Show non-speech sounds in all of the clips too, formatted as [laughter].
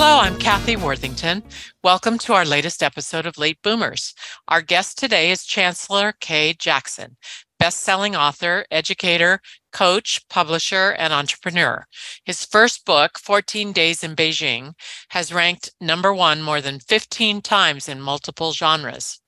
Hello, I'm Kathy Worthington. Welcome to our latest episode of Late Boomers. Our guest today is Chancellor K. Jackson, best-selling author, educator, coach, publisher, and entrepreneur. His first book, 14 Days in Beijing, has ranked number one more than 15 times in multiple genres.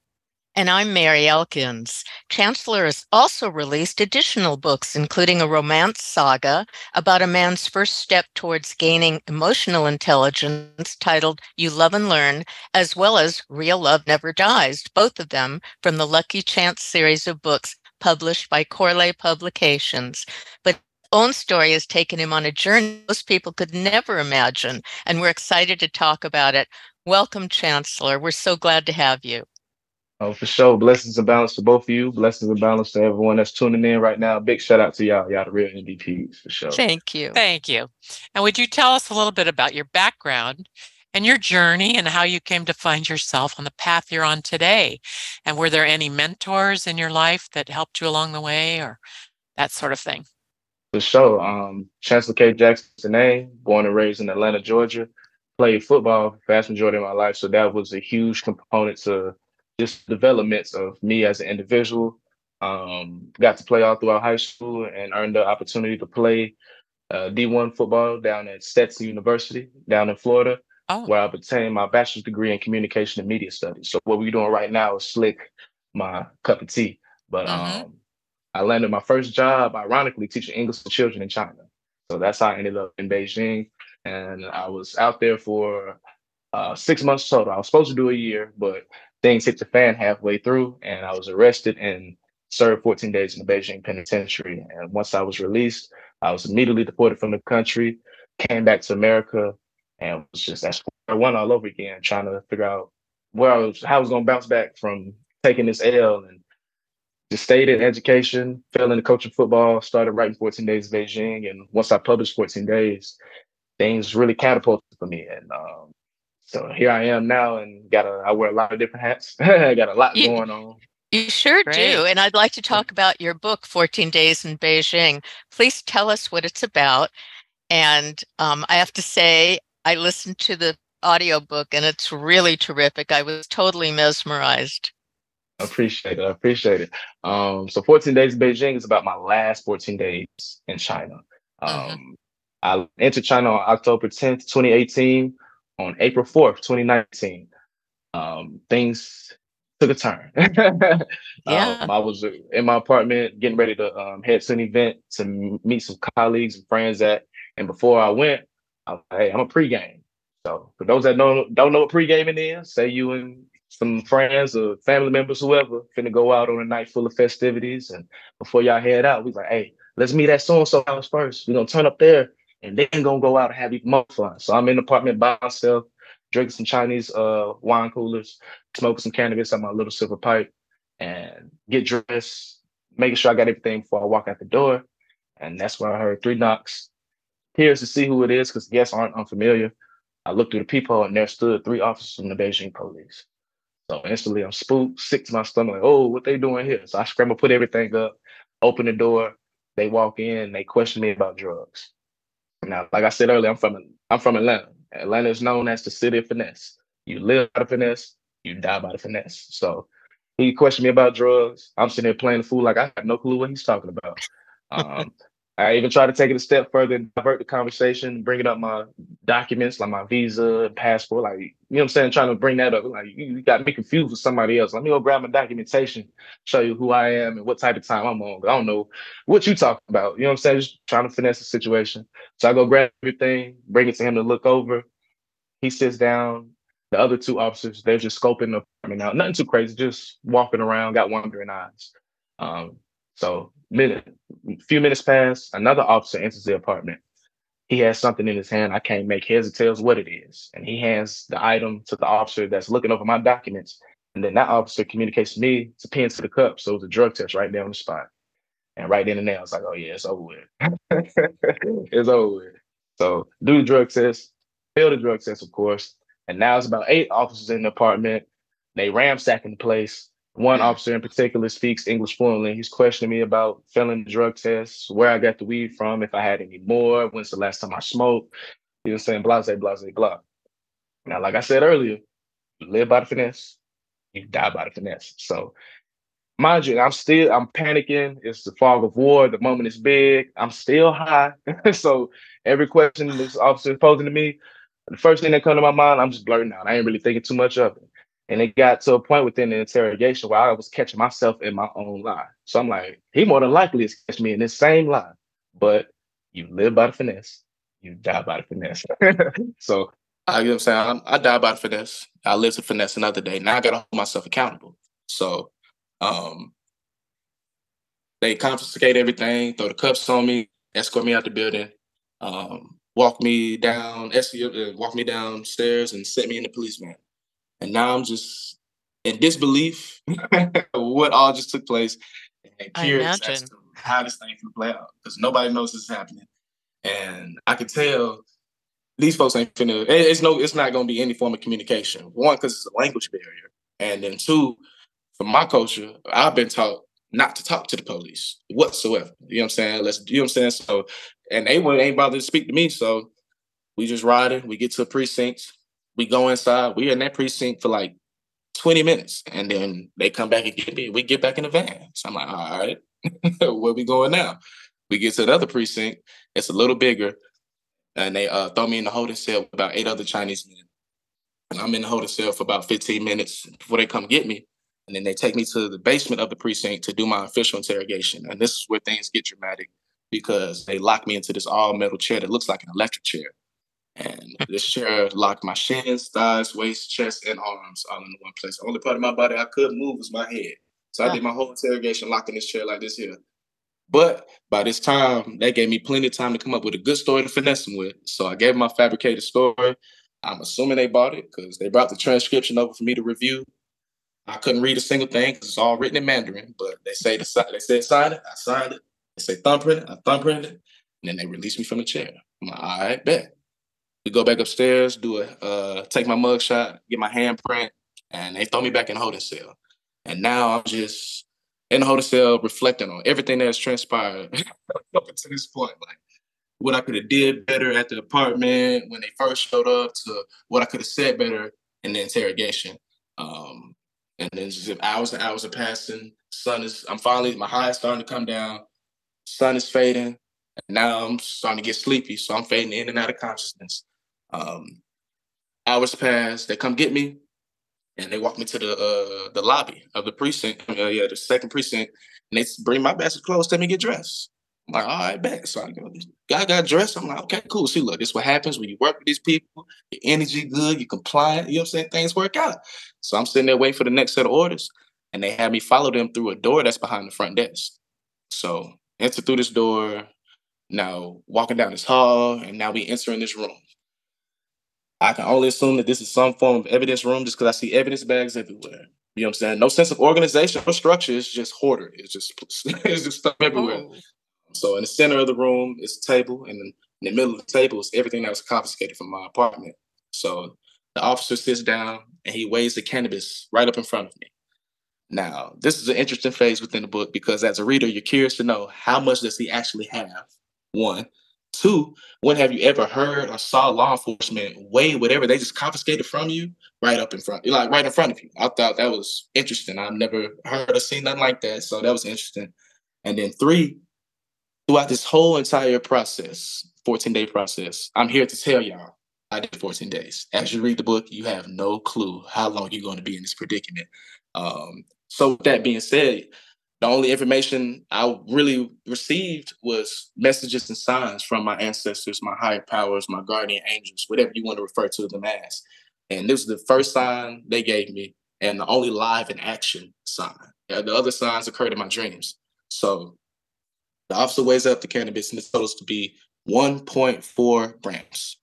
And I'm Mary Elkins. Chancellor has also released additional books, including a romance saga about a man's first step towards gaining emotional intelligence titled You Love and Learn, as well as Real Love Never Dies, both of them from the Lucky Chance series of books published by Korleh Publications. But own story has taken him on a journey most people could never imagine, and we're excited to talk about it. Welcome, Chancellor. We're so glad to have you. Oh, for sure. Blessings and balance to both of you. Blessings and balance to everyone that's tuning in right now. Big shout out to y'all. Y'all the real MVPs for sure. Thank you. Thank you. And would you tell us a little bit about your background and your journey and how you came to find yourself on the path you're on today? And were there any mentors in your life that helped you along the way or that sort of thing? For sure. Um, Chancellor K. Jackson A, born and raised in Atlanta, Georgia. Played football vast majority of my life. So that was a huge component to just developments of me as an individual. Um, got to play all throughout high school and earned the opportunity to play uh, D1 football down at Stetson University down in Florida, Oh, where I've obtained my bachelor's degree in communication and media studies. So what we're doing right now is slick my cup of tea. But Mhm. um, I landed my first job, ironically, teaching English to children in China. So that's how I ended up in Beijing. And I was out there for uh, six months total. I was supposed to do a year, but things hit the fan halfway through, and I was arrested and served 14 days in the Beijing penitentiary. And once I was released, I was immediately deported from the country, came back to America, and was just that's I one all over again, trying to figure out where I was, how I was going to bounce back from taking this L and just stayed in education, fell into coaching football, started writing 14 Days in Beijing. And once I published 14 Days, things really catapulted for me. And um, so here I am now and got a, I wear a lot of different hats. [laughs] I got a lot You- going on. You sure Great. do. And I'd like to talk about your book, 14 Days in Beijing. Please tell us what it's about. And um, I have to say, I listened to the audiobook and it's really terrific. I was totally mesmerized. I appreciate it. I appreciate it. Um, so 14 Days in Beijing is about my last 14 days in China. Mhm. Um, I entered China on October 10th, 2018. On April 4th, 2019, um, things took a turn. [laughs] Yeah. Um, I was in my apartment getting ready to um, head to an event to meet some colleagues and friends at. and before I went, I was like, hey, I'm a pregame. So for those that don't don't know what pre-gaming is, say you and some friends or family members, whoever, finna go out on a night full of festivities, and before y'all head out, we like, hey, let's meet at so and so house first. We're gonna turn up there, and then gonna go out and have even more fun. So I'm in the apartment by myself, drinking some Chinese uh wine coolers, smoking some cannabis on my little silver pipe, and get dressed, making sure I got everything before I walk out the door. And that's where I heard three knocks. Here's to see who it is, because guests aren't unfamiliar. I looked through the peephole and there stood three officers from the Beijing police. So instantly I'm spooked, sick to my stomach, like, oh, what they doing here? So I scramble, put everything up, open the door. They walk in, they question me about drugs. Now, like I said earlier, I'm from I'm from Atlanta. Atlanta is known as the city of finesse. You live by the finesse, you die by the finesse. So he questioned me about drugs. I'm sitting there playing the fool like I have no clue what he's talking about. Um, [laughs] I even try to take it a step further and divert the conversation, bringing up my documents like my visa passport. Like, you know what I'm saying? Trying to bring that up. Like, you, you got me confused with somebody else. Let me go grab my documentation, show you who I am and what type of time I'm on. I don't know what you talking about. You know what I'm saying? Just trying to finesse the situation. So I go grab everything, bring it to him to look over. He sits down. The other two officers, they're just scoping the apartment out. Nothing too crazy, just walking around, got wandering eyes. Um, so minute, few minutes pass, another officer enters the apartment. He has something in his hand. I can't make heads or tails what it is. And he hands the item to the officer that's looking over my documents. And then that officer communicates to me to pin to the cup. So it's a drug test right there on the spot. And right then and there, I was like, oh yeah, it's over with. [laughs] it's over with. So do the drug test, fail the drug test, of course. And now it's about eight officers in the apartment. They ransacking the place. One officer in particular speaks English fluently. He's questioning me about failing the drug tests, where I got the weed from, if I had any more, when's the last time I smoked. He was saying blah, blah, blah. Now, like I said earlier, live by the finesse, you die by the finesse. So, mind you, I'm still, I'm panicking. It's the fog of war. The moment is big. I'm still high. [laughs] so, every question this officer is posing to me, the first thing that comes to my mind, I'm just blurting out. I ain't really thinking too much of it. And it got to a point within the interrogation where I was catching myself in my own lie. So I'm like, he more than likely is catch me in this same lie. But you live by the finesse, you die by the finesse. [laughs] so I you know what I'm saying. I, I die by the finesse. I live to finesse another day. Now I gotta hold myself accountable. So um they confiscate everything, throw the cuffs on me, escort me out the building, um, walk me down, escort, uh, walk me downstairs, and set me in the police van. And now I'm just in disbelief [laughs] what all just took place and curious as to how this thing can play out because nobody knows this is happening. And I could tell these folks ain't finna. It's no. It's not gonna be any form of communication. One, because it's a language barrier, and then two, from my culture, I've been taught not to talk to the police whatsoever. You know what I'm saying? Let's. You know what I'm saying? So, and they would ain't bothered to speak to me. So, we just riding. We get to a precinct. We go inside. We're in that precinct for like 20 minutes. And then they come back and get me. We get back in the van. So I'm like, all right, [laughs] where we going now? We get to another precinct. It's a little bigger. And they uh, throw me in the holding cell with about eight other Chinese men. And I'm in the holding cell for about 15 minutes before they come get me. And then they take me to the basement of the precinct to do my official interrogation. And this is where things get dramatic because they lock me into this all metal chair that looks like an electric chair. And this chair locked my shins, thighs, waist, chest, and arms all in one place. The only part of my body I could move was my head. So I did my whole interrogation locked in this chair like this here. But by this time, that gave me plenty of time to come up with a good story to finesse them with. So I gave my fabricated story. I'm assuming they bought it because they brought the transcription over for me to review. I couldn't read a single thing because it's all written in Mandarin, but they say the, they said sign it, I signed it. They say thumbprint I thumbprint it, and then they released me from the chair. I'm like, all right, bet. We go back upstairs, do a uh, take my mug shot, get my handprint, and they throw me back in the holding cell. And now I'm just in the holding cell reflecting on everything that's transpired [laughs] up to this point. Like what I could have did better at the apartment when they first showed up to what I could have said better in the interrogation. Um, and then just hours and hours are passing. Sun is I'm finally my high is starting to come down. Sun is fading. And now I'm starting to get sleepy. So I'm fading in and out of consciousness. Um, hours pass. They come get me, and they walk me to the uh, the lobby of the precinct. Uh, yeah, the second precinct, and they bring my of clothes. Tell me get dressed. I'm like, all right, bet. So I go, guy got dressed. I'm like, okay, cool. See, look, this is what happens when you work with these people. Your energy good, you compliant. You know what I'm saying? Things work out. So I'm sitting there waiting for the next set of orders, and they have me follow them through a door that's behind the front desk. So enter through this door. Now walking down this hall, and now we enter in this room. I can only assume that this is some form of evidence room just because I see evidence bags everywhere. You know what I'm saying? No sense of organization or structure. It's just hoarded. It's just [laughs] it's just stuff everywhere. Oh. So in the center of the room is a table, and in the middle of the table is everything that was confiscated from my apartment. So the officer sits down and he weighs the cannabis right up in front of me. Now, this is an interesting phase within the book because as a reader, you're curious to know how much does he actually have? One. Two, when have you ever heard or saw law enforcement weigh whatever they just confiscated from you right up in front, like right in front of you? I thought that was interesting. I've never heard or seen nothing like that. So that was interesting. And then three, throughout this whole entire process, 14 day process, I'm here to tell y'all I did 14 days. As you read the book, you have no clue how long you're going to be in this predicament. Um, so, with that being said, the only information I really received was messages and signs from my ancestors, my higher powers, my guardian angels, whatever you want to refer to them as. And this was the first sign they gave me, and the only live in action sign. The other signs occurred in my dreams. So the officer weighs up the cannabis and it's supposed to be 1.4 grams.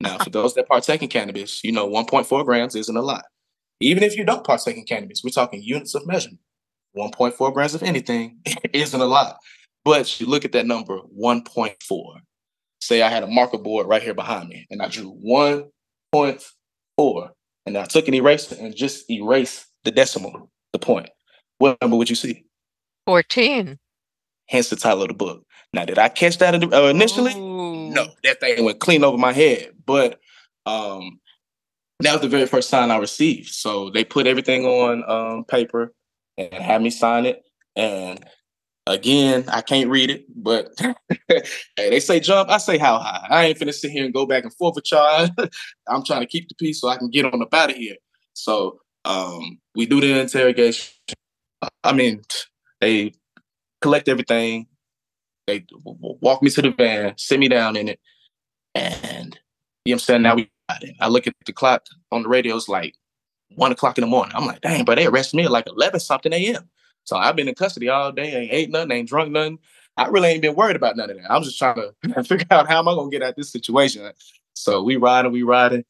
Now, for those that partake in cannabis, you know 1.4 grams isn't a lot. Even if you don't partake in cannabis, we're talking units of measurement. 1.4 grams of anything [laughs] isn't a lot. But you look at that number, 1.4. Say I had a marker board right here behind me, and I drew 1.4, and I took an eraser and just erased the decimal, the point. What number would you see? 14. Hence the title of the book. Now, did I catch that uh, initially? Ooh. No, that thing went clean over my head. But um, that was the very first sign I received. So they put everything on um, paper and had me sign it. And again, I can't read it, but [laughs] hey, they say jump, I say how high. I ain't finna sit here and go back and forth with y'all. [laughs] I'm trying to keep the peace so I can get on up out of here. So um, we do the interrogation. I mean, they collect everything. They walk me to the van, sit me down in it, and you know what I'm saying? Now we got it. I look at the clock on the radio, it's like one o'clock in the morning. I'm like, dang, but they arrested me at like 11 something a.m. So I've been in custody all day, ain't ate nothing, ain't drunk nothing. I really ain't been worried about none of that. I'm just trying to [laughs] figure out how am I gonna get out this situation. So we riding, we riding.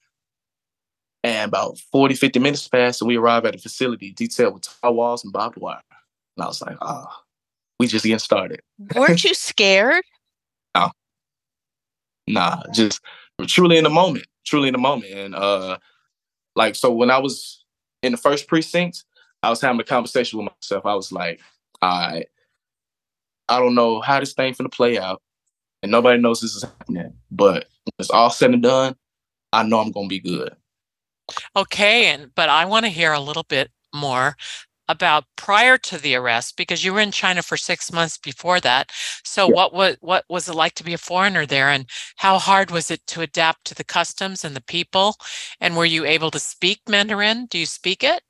And about 40, 50 minutes passed, and we arrive at a facility detailed with tall walls and barbed wire. And I was like, oh, we just getting started. Weren't [laughs] you scared? No. Nah, just truly in the moment, truly in the moment. And uh like so when I was in the first precinct, I was having a conversation with myself. I was like, I I don't know how this thing finna play out. And nobody knows this is happening. But when it's all said and done, I know I'm gonna be good. Okay, and but I want to hear a little bit more about prior to the arrest because you were in China for 6 months before that. So Yeah. what was what was it like to be a foreigner there and how hard was it to adapt to the customs and the people and were you able to speak Mandarin? Do you speak it?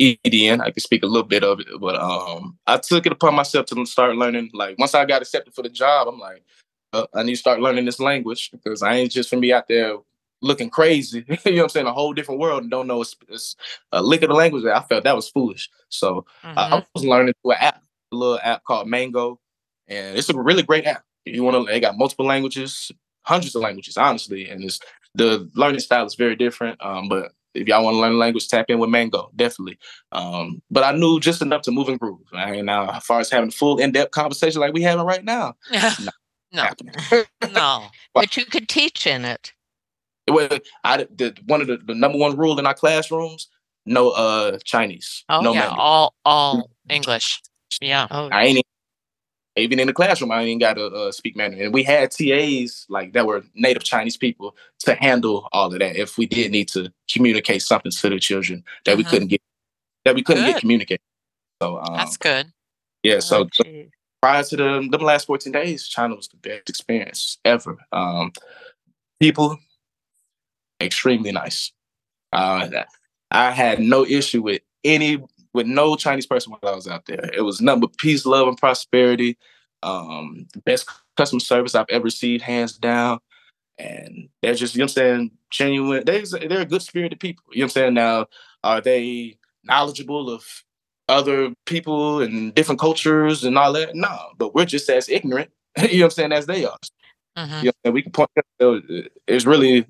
EDN. I can speak a little bit of it, but um, I took it upon myself to start learning. Like once I got accepted for the job, I'm like, uh, I need to start learning this language because I ain't just gonna be out there looking crazy. [laughs] you know what I'm saying? A whole different world and don't know it's a lick of the language. That I felt that was foolish. So I, Mhm. I was learning through an app, a little app called Mango, and it's a really great app. You want to? They got multiple languages, hundreds of languages, honestly, and it's the learning style is very different. Um, but if y'all want to learn a language, tap in with Mango, definitely. Um, but I knew just enough to move and groove. And now, as far as having full in-depth conversation like we having right now, [laughs] no, happening. [laughs] no. But you could teach in it. Well, I the, one of the, the number one rule in our classrooms: no uh Chinese, Oh no yeah, Mandarin. all all English. Yeah. Oh, I ain't even, even in the classroom. I ain't got to uh, speak Mandarin. And we had TAs like that were native Chinese people to handle all of that if we did need to communicate something to the children that we Mhm. couldn't get that we couldn't Good. get communicated. So um, That's good. yeah. So oh, prior to the the last 14 days, China was the best experience ever. Um, people extremely nice. Uh, I had no issue with any with no Chinese person while I was out there. It was nothing but peace, love, and prosperity. Um, the best customer service I've ever received, hands down. And they're just, you know what I'm saying, genuine. They're, they're good spirited people. You know what I'm saying? Now, are they knowledgeable of other people and different cultures and all that? No, but we're just as ignorant, [laughs] you know what I'm saying, as they are. Mhm. You know, we can point. It's really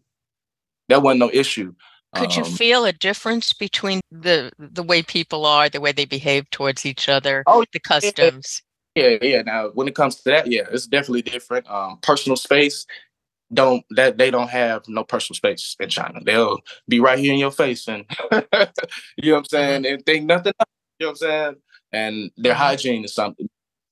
that wasn't no issue. Could you Um, feel a difference between the the way people are, the way they behave towards each other, Oh, the customs? Yeah, yeah. Now, when it comes to that, yeah, it's definitely different. Um, personal space don't that they don't have no personal space in China. They'll be right here in your face, and [laughs] you know what I'm saying, and think nothing. it, You know what I'm saying, and their Mhm. hygiene is something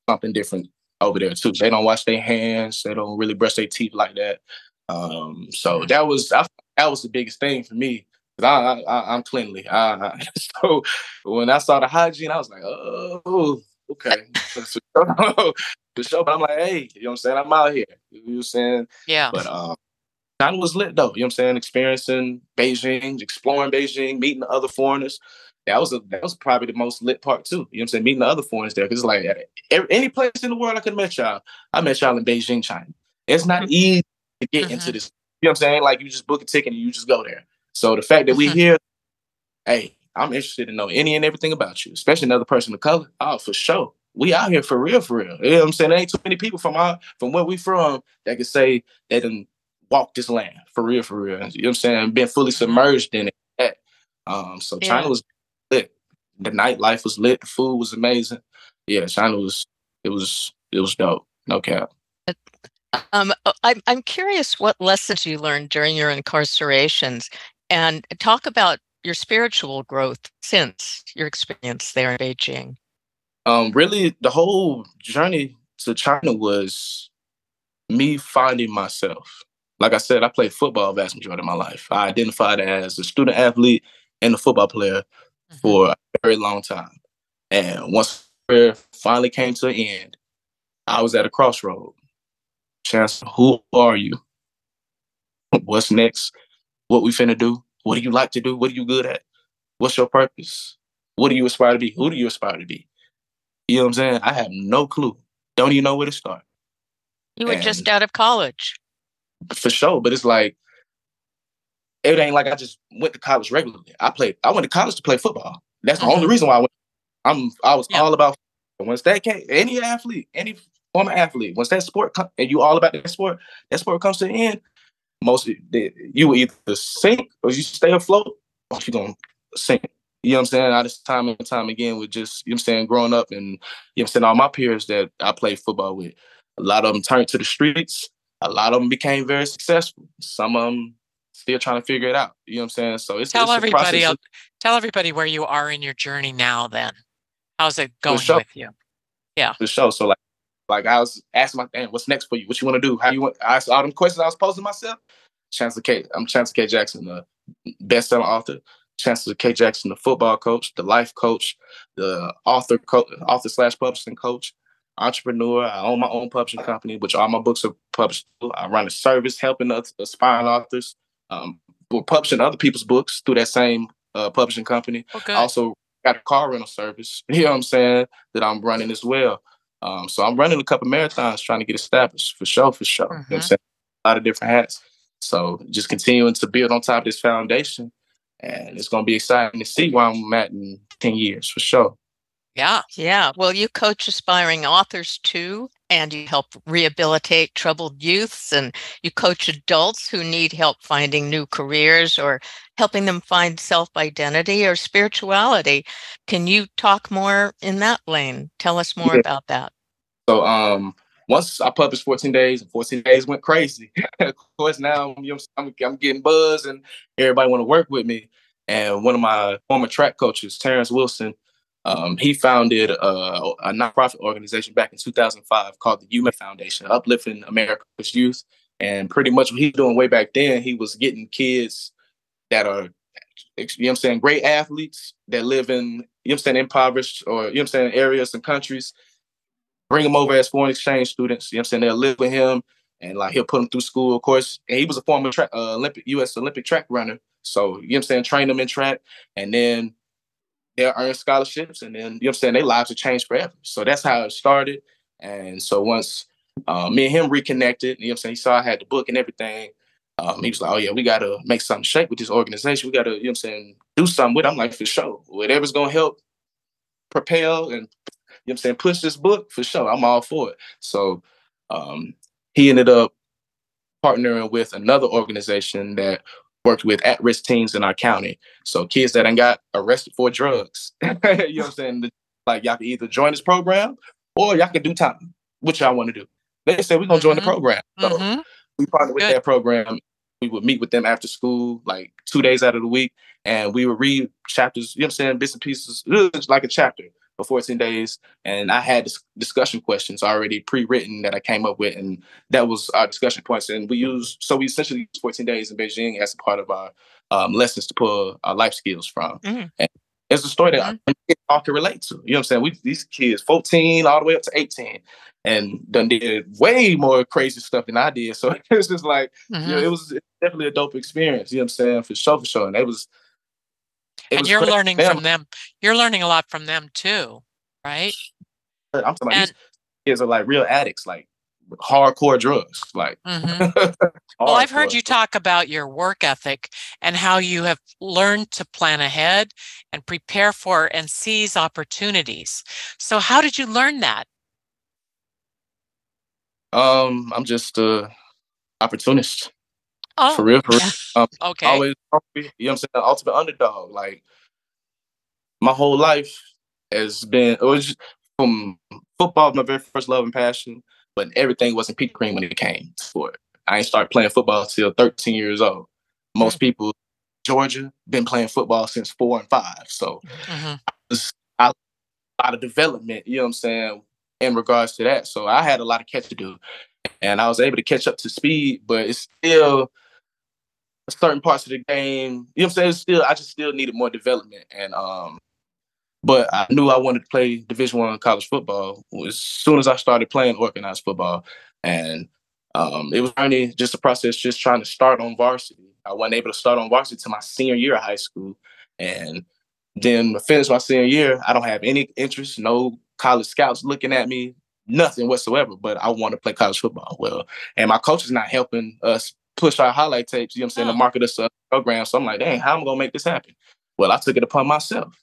something different over there too. They don't wash their hands. They don't really brush their teeth like that. Um, so Mhm. that was I, that was the biggest thing for me. 'cause I, I, I'm cleanly. I, I, [laughs] so when I saw the hygiene, I was like, oh, okay. [laughs] [laughs] for sure. But I'm like, hey, you know what I'm saying? I'm out here. You know what I'm saying? Yeah. But um, China was lit though. You know what I'm saying? Experiencing Beijing, exploring Beijing, meeting the other foreigners. That was a, that was probably the most lit part too. You know what I'm saying? Meeting the other foreigners there. Cause it's like every, any place in the world I could have met y'all. I met y'all in Beijing, China. It's not mm-hmm. easy to get mm-hmm. into this. You know what I'm saying? Like you just book a ticket and you just go there. So the fact that we mm-hmm. here, hey, I'm interested to know any and everything about you, especially another person of color. Oh, for sure. We out here for real, for real. You know what I'm saying? There ain't too many people from our from where we from that can say they done walk this land for real, for real. You know what I'm saying? Been fully submerged in it. Um, so yeah. China was lit. The nightlife was lit. The food was amazing. Yeah, China was it was it was dope. No cap. Um, uh, I'm I'm curious what lessons you learned during your incarcerations, and talk about your spiritual growth since your experience there in Beijing? Um, really, the whole journey to China was me finding myself. Like I said, I played football the vast majority of my life. I identified as a student athlete and a football player mm-hmm. for a very long time. And once finally came to an end, I was at a crossroad. Chance, who are you? What's next? What we finna do? What do you like to do? What are you good at? What's your purpose? What do you aspire to be? Who do you aspire to be? You know what I'm saying? I have no clue. Don't even know where to start. You were and just out of college. For sure. But it's like, it ain't like I just went to college regularly. I played, I went to college to play football. That's the mm-hmm. only reason why I went. I'm, I was yeah. all about, once that came, any athlete, any former athlete, once that sport, come, and you all about that sport, that sport comes to an end, most you will either sink or you stay afloat or you're gonna sink. You know what I'm saying? I just time and time again with just, you know what I'm saying, growing up and you know what I'm saying, all my peers that I played football with, a lot of them turned to the streets. A lot of them became very successful. Some of them still trying to figure it out. You know what I'm saying? So it's tell it's everybody tell everybody where you are in your journey now then. How's it going with you? Yeah. For sure. So like like I was asking my damn, what's next for you? What you want to do? How you want? I asked all them questions I was posing myself. Chancellor K. I'm Chancellor K. Jackson, the best-selling author. Chancellor K. Jackson, the football coach, the life coach, the author, co- author slash publishing coach, entrepreneur. I own my own publishing company, which all my books are published. I run a service helping us aspiring authors. Um, we're publishing other people's books through that same uh, publishing company. Okay. I also got a car rental service. [laughs] You know what I'm saying? That I'm running as well. Um, so I'm running a couple marathons trying to get established for sure, for sure. Mm-hmm. You know I'm mm-hmm. saying? A lot of different hats. So just continuing to build on top of this foundation. And it's going to be exciting to see where I'm at in 10 years for sure. Yeah. Yeah. Well, you coach aspiring authors too, and you help rehabilitate troubled youths, and you coach adults who need help finding new careers or helping them find self identity or spirituality. Can you talk more in that lane? Tell us more yeah. about that. So, um, once I published 14 days, and 14 days went crazy. [laughs] of course, now you know, I'm, I'm getting buzz and everybody want to work with me. And one of my former track coaches, Terrence Wilson, um, he founded a, a nonprofit organization back in 2005 called the Human Foundation, uplifting America's youth. And pretty much what he's doing way back then, he was getting kids that are, you know I'm saying, great athletes that live in, you know what I'm saying, impoverished or, you know what I'm saying, areas and countries, bring them over as foreign exchange students. You know what I'm saying? They'll live with him and like he'll put them through school, of course. And he was a former uh, Olympic, U.S. Olympic track runner. So, you know what I'm saying, train them in track. And then they'll earn scholarships and then you know what I'm saying their lives will change forever. So that's how it started. And so once uh, me and him reconnected, you know what I'm saying, he saw I had the book and everything. Um, he was like, Oh yeah, we gotta make something shake with this organization. We gotta, you know what I'm saying, do something with it. I'm like, for sure. Whatever's gonna help propel and know what I'm saying, push this book for sure. I'm all for it. So um, he ended up partnering with another organization that worked with at-risk teens in our county. So kids that ain't got arrested for drugs. [laughs] you know what I'm saying? Like y'all can either join this program or y'all can do time. What y'all want to do? They said we're gonna join mm-hmm. the program. So mm-hmm. we partnered with Good. that program. We would meet with them after school, like two days out of the week, and we would read chapters, you know what I'm saying, bits and pieces, like a chapter for 14 days. And I had discussion questions already pre-written that I came up with, and that was our discussion points. And we use so we essentially use 14 days in Beijing as a part of our um, lessons to pull our life skills from. Mm-hmm. And It's a story that mm-hmm. all can relate to. You know what I'm saying? We these kids, 14 all the way up to 18, and done did way more crazy stuff than I did. So [laughs] it's just like, mm-hmm. you know, it was definitely a dope experience. You know what I'm saying? For sure, for sure. And it was. It and you're learning them. from them. You're learning a lot from them too, right? I'm talking about and, these kids are like real addicts, like hardcore drugs. Like, mm-hmm. [laughs] well, I've heard you talk about your work ethic and how you have learned to plan ahead and prepare for and seize opportunities. So, how did you learn that? Um, I'm just a opportunist. Oh, for real, for real. Um, okay. Always, you know what I'm saying? Ultimate underdog. Like my whole life has been. It was from football, my very first love and passion, but everything wasn't peak cream when it came to it. I ain't start playing football until 13 years old. Most mm-hmm. people, Georgia, been playing football since four and five. So mm-hmm. I, a lot of development, you know what I'm saying, in regards to that. So I had a lot of catch to do. And I was able to catch up to speed, but it's still certain parts of the game. You know what I'm saying? Still I just still needed more development. And um but I knew I wanted to play Division One college football as soon as I started playing organized football, and um, it was only just a process, just trying to start on varsity. I wasn't able to start on varsity to my senior year of high school, and then finish my senior year, I don't have any interest, no college scouts looking at me, nothing whatsoever. But I want to play college football. Well, and my coach is not helping us push our highlight tapes. You know what I'm saying? Oh. To market us a program. So I'm like, dang, how am I gonna make this happen? Well, I took it upon myself.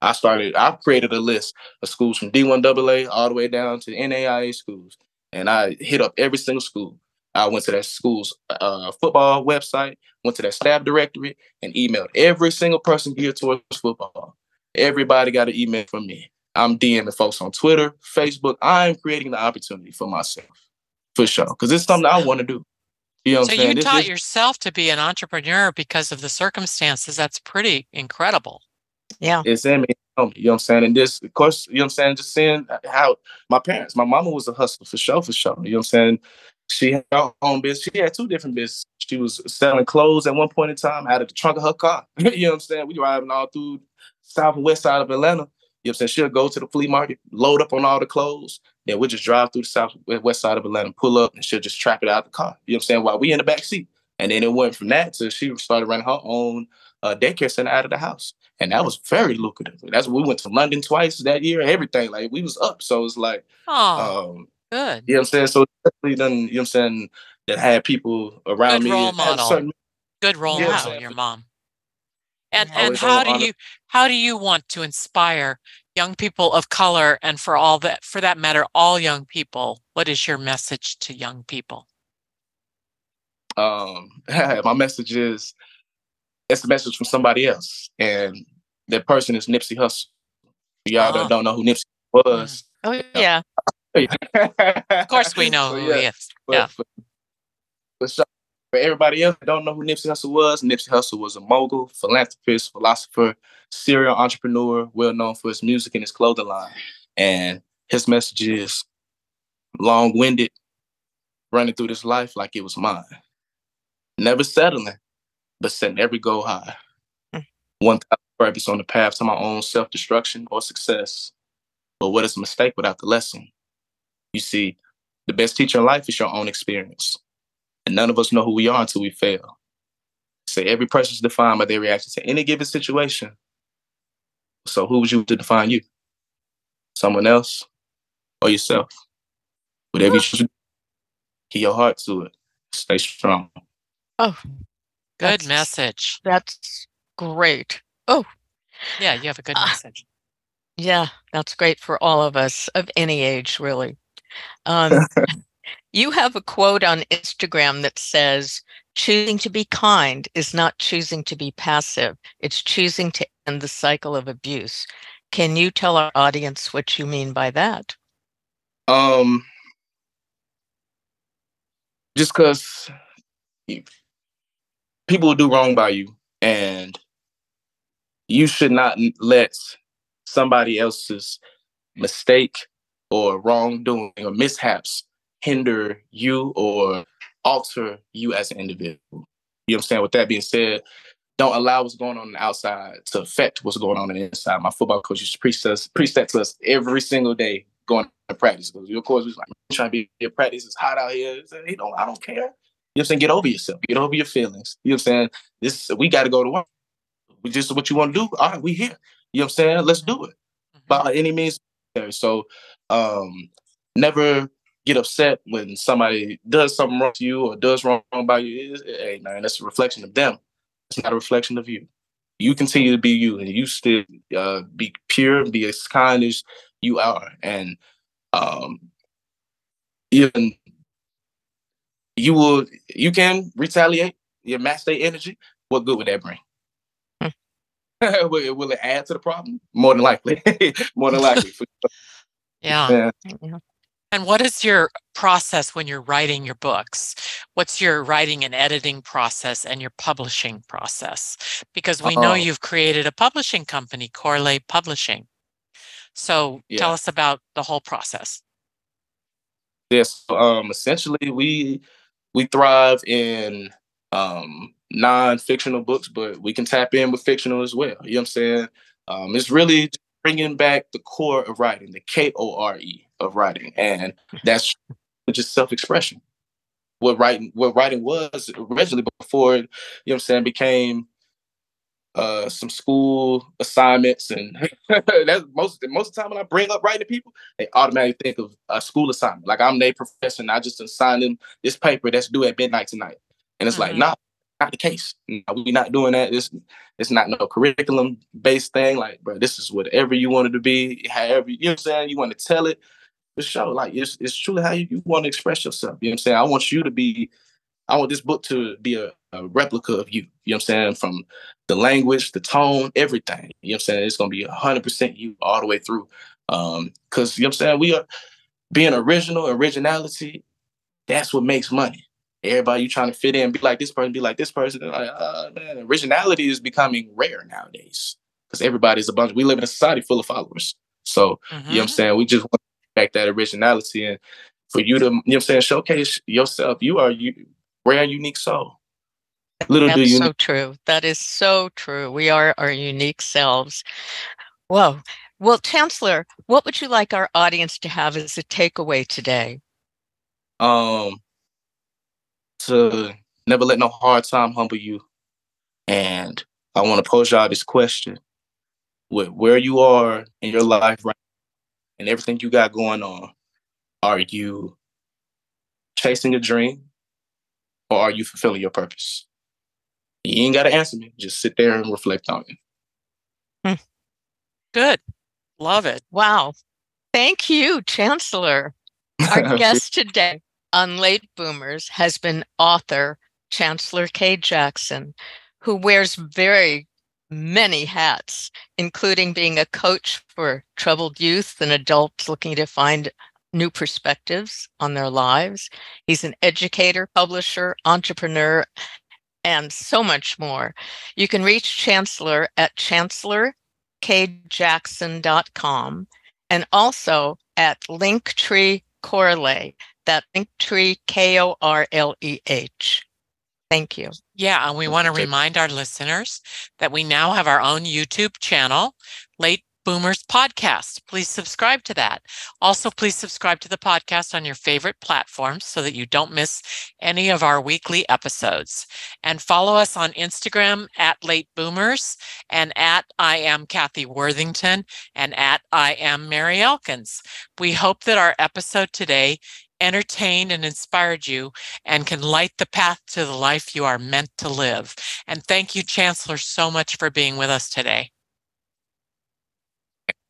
I started, I created a list of schools from D1AA all the way down to NAIA schools. And I hit up every single school. I went to that school's uh, football website, went to that staff directory, and emailed every single person geared towards football. Everybody got an email from me. I'm DMing folks on Twitter, Facebook. I'm creating the opportunity for myself, for sure, because it's something I want to do. You know so you taught yourself to be an entrepreneur because of the circumstances. That's pretty incredible. Yeah. It's in me. You know what I'm saying? And this, of course, you know what I'm saying? Just seeing how my parents, my mama was a hustler for sure, for sure. You know what I'm saying? She had her own business. She had two different businesses. She was selling clothes at one point in time out of the trunk of her car. [laughs] you know what I'm saying? We driving all through south and west side of Atlanta. You know what I'm saying? She'll go to the flea market, load up on all the clothes, and we'll just drive through the southwest side of Atlanta, pull up, and she'll just trap it out of the car. You know what I'm saying? While we in the back seat. And then it went from that to she started running her own uh, daycare center out of the house and that was very lucrative. That's what we went to London twice that year. Everything like we was up, so it's like, oh, um, good. You know what I'm saying? So definitely done. You know what I'm saying? That had people around good me. Role model. Certain, good role you know model. Your mom. And and how do you how do you want to inspire young people of color and for all that for that matter all young people? What is your message to young people? Um, [laughs] my message is it's a message from somebody else, and that person is Nipsey Hussle. Y'all uh-huh. don't know who Nipsey was. Oh [laughs] yeah. of course we know so, who yeah. he is. But, yeah. For, for, everybody else that don't know who Nipsey Hussle was, Nipsey Hussle was a mogul, philanthropist, philosopher, serial entrepreneur, well known for his music and his clothing line. And his message is long-winded, running through this life like it was mine. Never settling, but setting every goal high. Mm. One purpose on the path to my own self destruction or success. But what is a mistake without the lesson? You see, the best teacher in life is your own experience. And none of us know who we are until we fail. Say every person is defined by their reaction to any given situation. So who would you to define you? Someone else or yourself? Whatever you choose, keep your heart to it. Stay strong. Oh, Good message. That's great. Oh, yeah, you have a good uh, message. Yeah, that's great for all of us of any age, really. Um, [laughs] you have a quote on Instagram that says, choosing to be kind is not choosing to be passive, it's choosing to end the cycle of abuse. Can you tell our audience what you mean by that? Um, just because people do wrong by you and you should not let somebody else's mistake or wrongdoing or mishaps hinder you or alter you as an individual. You know what I'm saying? With that being said, don't allow what's going on, on the outside to affect what's going on, on the inside. My football coach used to preach us, preach that to us every single day going to practice. Because of course, was like trying to be at practice. It's hot out here. He don't, I don't care. You know what I'm saying? Get over yourself. Get over your feelings. You know what I'm saying? This we got to go to work. We just what you want to do. All right, we here. You know what I'm saying? Let's do it mm-hmm. by any means. So, um, never get upset when somebody does something wrong to you or does wrong by you. Hey man, that's a reflection of them. It's not a reflection of you. You continue to be you, and you still uh, be pure, be as kind as you are, and um, even you will. You can retaliate. You match their energy. What good would that bring? Hmm. [laughs] will, will, it add to the problem? More than likely. [laughs] More than likely. [laughs] yeah. yeah. And what is your process when you're writing your books? What's your writing and editing process and your publishing process? Because we know you've created a publishing company, Korleh Publishing. So yeah. tell us about the whole process. Yes, um, essentially we we thrive in um, non-fictional books, but we can tap in with fictional as well. You know what I'm saying? Um, it's really bringing back the core of writing, the K O R E of writing, and that's just self-expression. What writing, what writing was originally before, you know, what I'm saying, became uh, some school assignments, and [laughs] that's most most of the time when I bring up writing to people, they automatically think of a school assignment. Like I'm their professor, and I just assign them this paper that's due at midnight tonight, and it's mm-hmm. like, nah, not the case. we're not doing that. This it's not no curriculum based thing. Like, bro, this is whatever you wanted to be, however you know what I'm saying. You want to tell it for sure. Like it's it's truly how you, you want to express yourself. You know what I'm saying? I want you to be I want this book to be a, a, replica of you. You know what I'm saying? From the language, the tone, everything. You know what I'm saying? It's gonna be hundred percent you all the way through. Um, cause you know what I'm saying, we are being original, originality, that's what makes money. Everybody you trying to fit in, be like this person, be like this person. Like, uh, man, originality is becoming rare nowadays. Because everybody's a bunch. We live in a society full of followers. So, mm-hmm. you know what I'm mm-hmm. saying? We just want back that originality and for you to, you know what I'm saying, showcase yourself. You are you rare, unique soul. Little That's do you so know. true. That is so true. We are our unique selves. Whoa. Well, Chancellor, what would you like our audience to have as a takeaway today? Um, to never let no hard time humble you. And I want to pose y'all this question: with where you are in your life right and everything you got going on, are you chasing a dream or are you fulfilling your purpose? You ain't got to answer me. Just sit there and reflect on it. Hmm. Good. Love it. Wow. Thank you, Chancellor. Our [laughs] guest today on Late Boomers has been author Chancellor K. Jackson, who wears very many hats, including being a coach for troubled youth and adults looking to find new perspectives on their lives. He's an educator, publisher, entrepreneur, and so much more. You can reach Chancellor at chancellorkjackson.com and also at Linktree that Linktree K O R L E H. Thank you. Yeah, and we want to remind our listeners that we now have our own YouTube channel, Late Boomers Podcast. Please subscribe to that. Also, please subscribe to the podcast on your favorite platforms so that you don't miss any of our weekly episodes. And follow us on Instagram at Late Boomers and at I am Kathy Worthington and at I am Mary Elkins. We hope that our episode today entertained and inspired you and can light the path to the life you are meant to live. And thank you, Chancellor, so much for being with us today.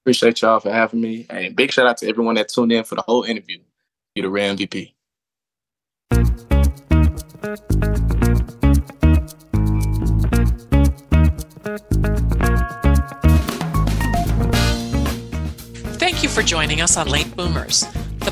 Appreciate y'all for having me. And big shout out to everyone that tuned in for the whole interview. You're the rare MVP. Thank you for joining us on Late Boomers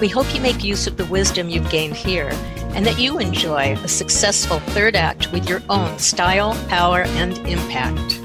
We hope you make use of the wisdom you've gained here and that you enjoy a successful third act with your own style, power, and impact.